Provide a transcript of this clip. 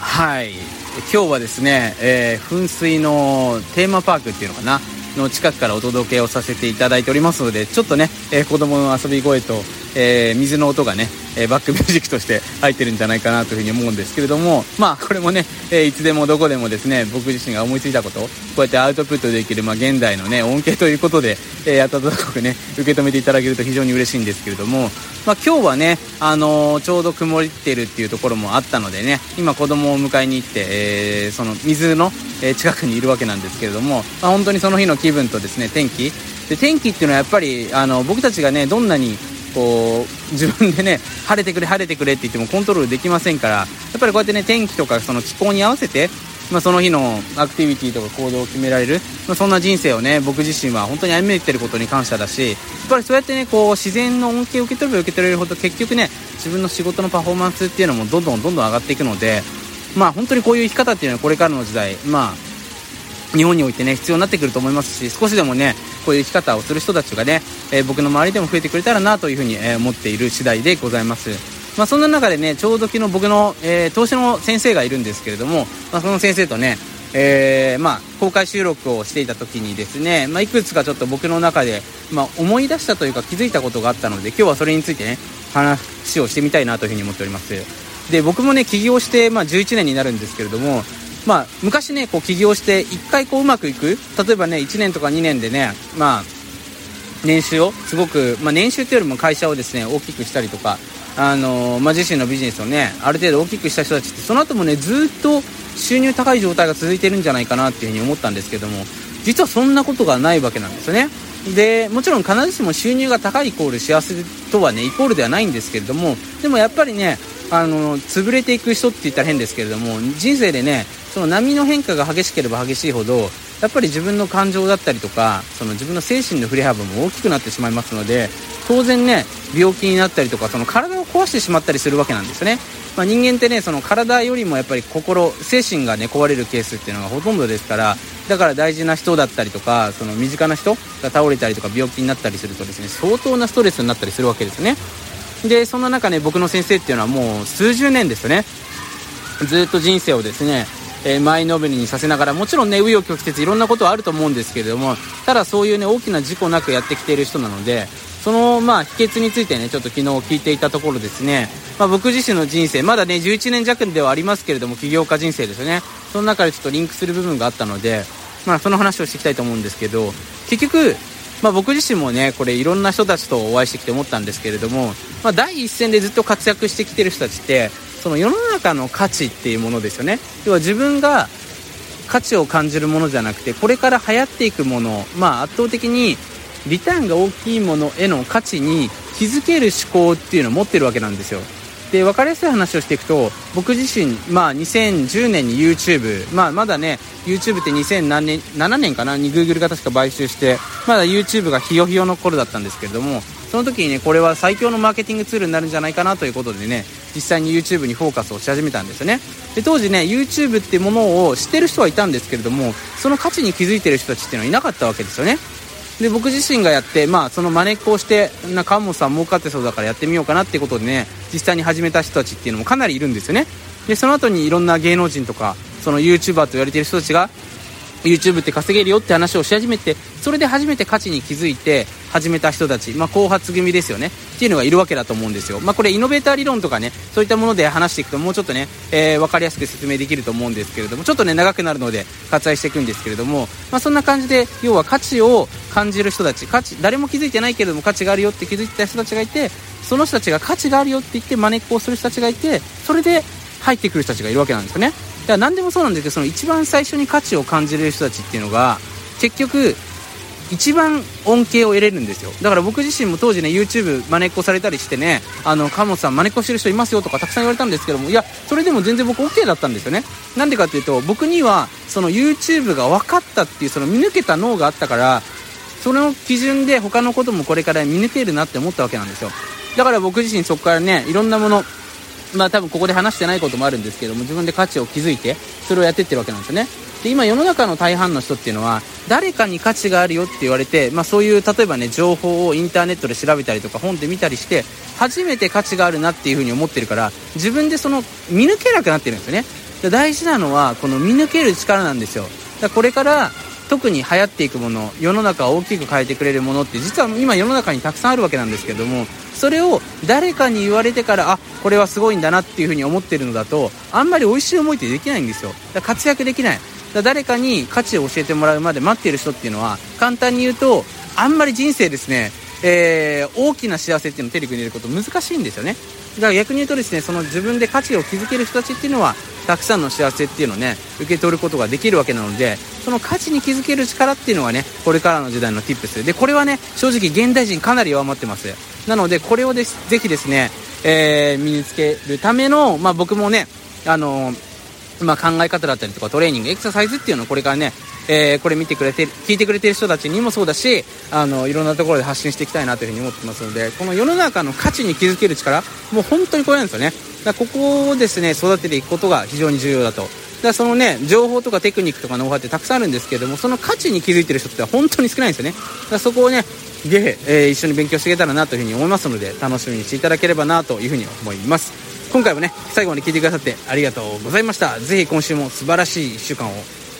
はい。今日はですね、えー、噴水のテーマパークっていうのかな？の近くからお届けをさせていただいておりますのでちょっとね、えー、子供の遊び声と、えー、水の音がね、え、バックミュージックとして入ってるんじゃないかなというふうに思うんですけれどもまあこれもね、えいつでもどこでもですね僕自身が思いついたことこうやってアウトプットできる、まあ、現代のね恩恵ということで、え温かくね受け止めていただけると非常に嬉しいんですけれども、まあ、今日はね、あのちょうど曇ってるっていうところもあったのでね今子供を迎えに行って、えーその水の、近くにいるわけなんですけれども、まあ、本当にその日の気分とですね天気。で天気っていうのはやっぱりあの僕たちがねどんなにこう自分でね晴れてくれ晴れてくれって言ってもコントロールできませんからやっぱりこうやってね天気とかその気候に合わせてまあ、その日のアクティビティとか行動を決められる、まあ、そんな人生をね僕自身は本当に歩めてることに感謝だしやっぱりそうやってねこう自然の恩恵を受け取れば受け取れるほど結局ね自分の仕事のパフォーマンスっていうのもどんどんどんどん上がっていくのでまあ本当にこういう生き方っていうのはこれからの時代まあ日本においてね必要になってくると思いますし少しでもねこういう生き方をする人たちがね、えー、僕の周りでも増えてくれたらなというふうに、えー、思っている次第でございます。まあ、そんな中でねちょうど昨日僕の、えー、投資の先生がいるんですけれども、まあ、その先生とねえー、まあ、公開収録をしていた時にですね、まあ、いくつかちょっと僕の中で、まあ、思い出したというか気づいたことがあったので今日はそれについてね話をしてみたいなというふに思っております。で僕もね起業して、まあ、11年になるんですけれどもまあ、昔ねこう起業して1回こううまくいく。例えばね1年とか2年でねまあ年収をすごく、まあ、年収というよりも会社をですね大きくしたりとかあのまあ、自身のビジネスをねある程度大きくした人たちってその後もねずっと収入高い状態が続いてるんじゃないかなっていうふうに思ったんですけども実はそんなことがないわけなんですよね。でもちろん必ずしも収入が高いイコール幸せとはねイコールではないんですけれどもでもやっぱりねあの潰れていく人って言ったら変ですけれども人生でねその波の変化が激しければ激しいほどやっぱり自分の感情だったりとかその自分の精神の振れ幅も大きくなってしまいますので当然ね病気になったりとかその体を壊してしまったりするわけなんですね、まあ、人間ってねその体よりもやっぱり心精神がね壊れるケースっていうのがほとんどですからだから大事な人だったりとかその身近な人が倒れたりとか病気になったりするとですね相当なストレスになったりするわけですね。でそんな中ね僕の先生っていうのはもう数十年ですね。ずっと人生をですねえー、前のめりにさせながらもちろんね紆余曲折いろんなことはあると思うんですけれどもただそういうね大きな事故なくやってきている人なのでそのまあ秘訣についてねちょっと昨日聞いていたところですね、まあ、僕自身の人生まだね11年弱ではありますけれども起業家人生ですよね。その中でちょっとリンクする部分があったのでまあその話をしていきたいと思うんですけど結局まあ、僕自身もねこれいろんな人たちとお会いしてきて思ったんですけれども、まあ、第一線でずっと活躍してきてる人たちってその世の中の価値っていうものですよね。要は自分が価値を感じるものじゃなくてこれから流行っていくもの、まあ、圧倒的にリターンが大きいものへの価値に気づける思考っていうのを持ってるわけなんですよ。で分かりやすい話をしていくと僕自身、まあ、2010年に YouTube、まあ、まだね YouTube って2007年 ,7 年かな？に Google が確か買収してまだ YouTube がひよひよの頃だったんですけれどもその時にねこれは最強のマーケティングツールになるんじゃないかなということでね実際に YouTube にフォーカスをし始めたんですよね。で当時ね YouTube ってものを知ってる人はいたんですけれどもその価値に気づいてる人たちっていうのはいなかったわけですよね。で僕自身がやって、まあ、その真似っこをしてな川本さん儲かってそうだからやってみようかなってことでね実際に始めた人たちっていうのもかなりいるんですよね。でその後にいろんな芸能人とかその YouTuber と言われている人たちが YouTube って稼げるよって話をし始めてそれで初めて価値に気づいて始めた人たち、まあ、後発組ですよね。っていうのがいるわけだと思うんですよ、まあ、これイノベーター理論とかねそういったもので話していくともうちょっとね、えー、分かりやすく説明できると思うんですけれどもちょっとね長くなるので割愛していくんですけれども、まあ、そんな感じで要は価値を感じる人たち価値誰も気づいてないけれども価値があるよって気づいた人たちがいてその人たちが価値があるよって言って真似っこをする人たちがいてそれで入ってくる人たちがいるわけなんですよね。だから何でもそうなんですけどその一番最初に価値を感じれる人たちっていうのが結局一番恩恵を得れるんですよ。だから僕自身も当時ね YouTube 真似っこされたりしてねあの鴨さん真似っこしてる人いますよとかたくさん言われたんですけどもいやそれでも全然僕 OK だったんですよね。なんでかっていうと僕にはその YouTube が分かったっていうその見抜けた脳があったからその基準で他のこともこれから見抜けるなって思ったわけなんですよ。だから僕自身そこからねいろんなものまあ多分ここで話してないこともあるんですけども自分で価値を築いてそれをやってってるわけなんですよね。で今世の中の大半の人っていうのは誰かに価値があるよって言われて、まあ、そういう例えばね情報をインターネットで調べたりとか本で見たりして初めて価値があるなっていうふうに思ってるから自分でその見抜けなくなってるんですよね。大事なのはこの見抜ける力なんですよ。だからこれから特に流行っていくもの世の中を大きく変えてくれるものって実は今世の中にたくさんあるわけなんですけどもそれを誰かに言われてからあこれはすごいんだなっていうふうに思ってるのだとあんまり美味しい思いってできないんですよ。だから活躍できない。だ誰かに価値を教えてもらうまで待っている人っていうのは簡単に言うとあんまり人生ですね、えー、大きな幸せっていうのを手に入れること難しいんですよね。だから逆に言うとですねその自分で価値を築ける人たちっていうのはたくさんの幸せっていうのをね受け取ることができるわけなのでその価値に気づける力っていうのがねこれからの時代の tips でこれはね正直現代人かなり弱まってます。なのでこれをですぜひですね、えー、身につけるための、まあ、僕もねあのーまあ、考え方だったりとかトレーニングエクササイズっていうのをこれからね、えー、これ見てくれて聞いてくれてる人たちにもそうだしあのいろんなところで発信していきたいなというふに思ってますのでこの世の中の価値に気づける力もう本当にこれなんですよね。だここをですね育てていくことが非常に重要だと。だそのね情報とかテクニックとかノウハウってたくさんあるんですけどもその価値に気づいてる人って本当に少ないんですよね。だそこをねで、えー、一緒に勉強していけたらなというふに思いますので楽しみにしていただければなというふに思います。今回もね最後まで聞いてくださってありがとうございました。ぜひ今週も素晴らしい1週間を。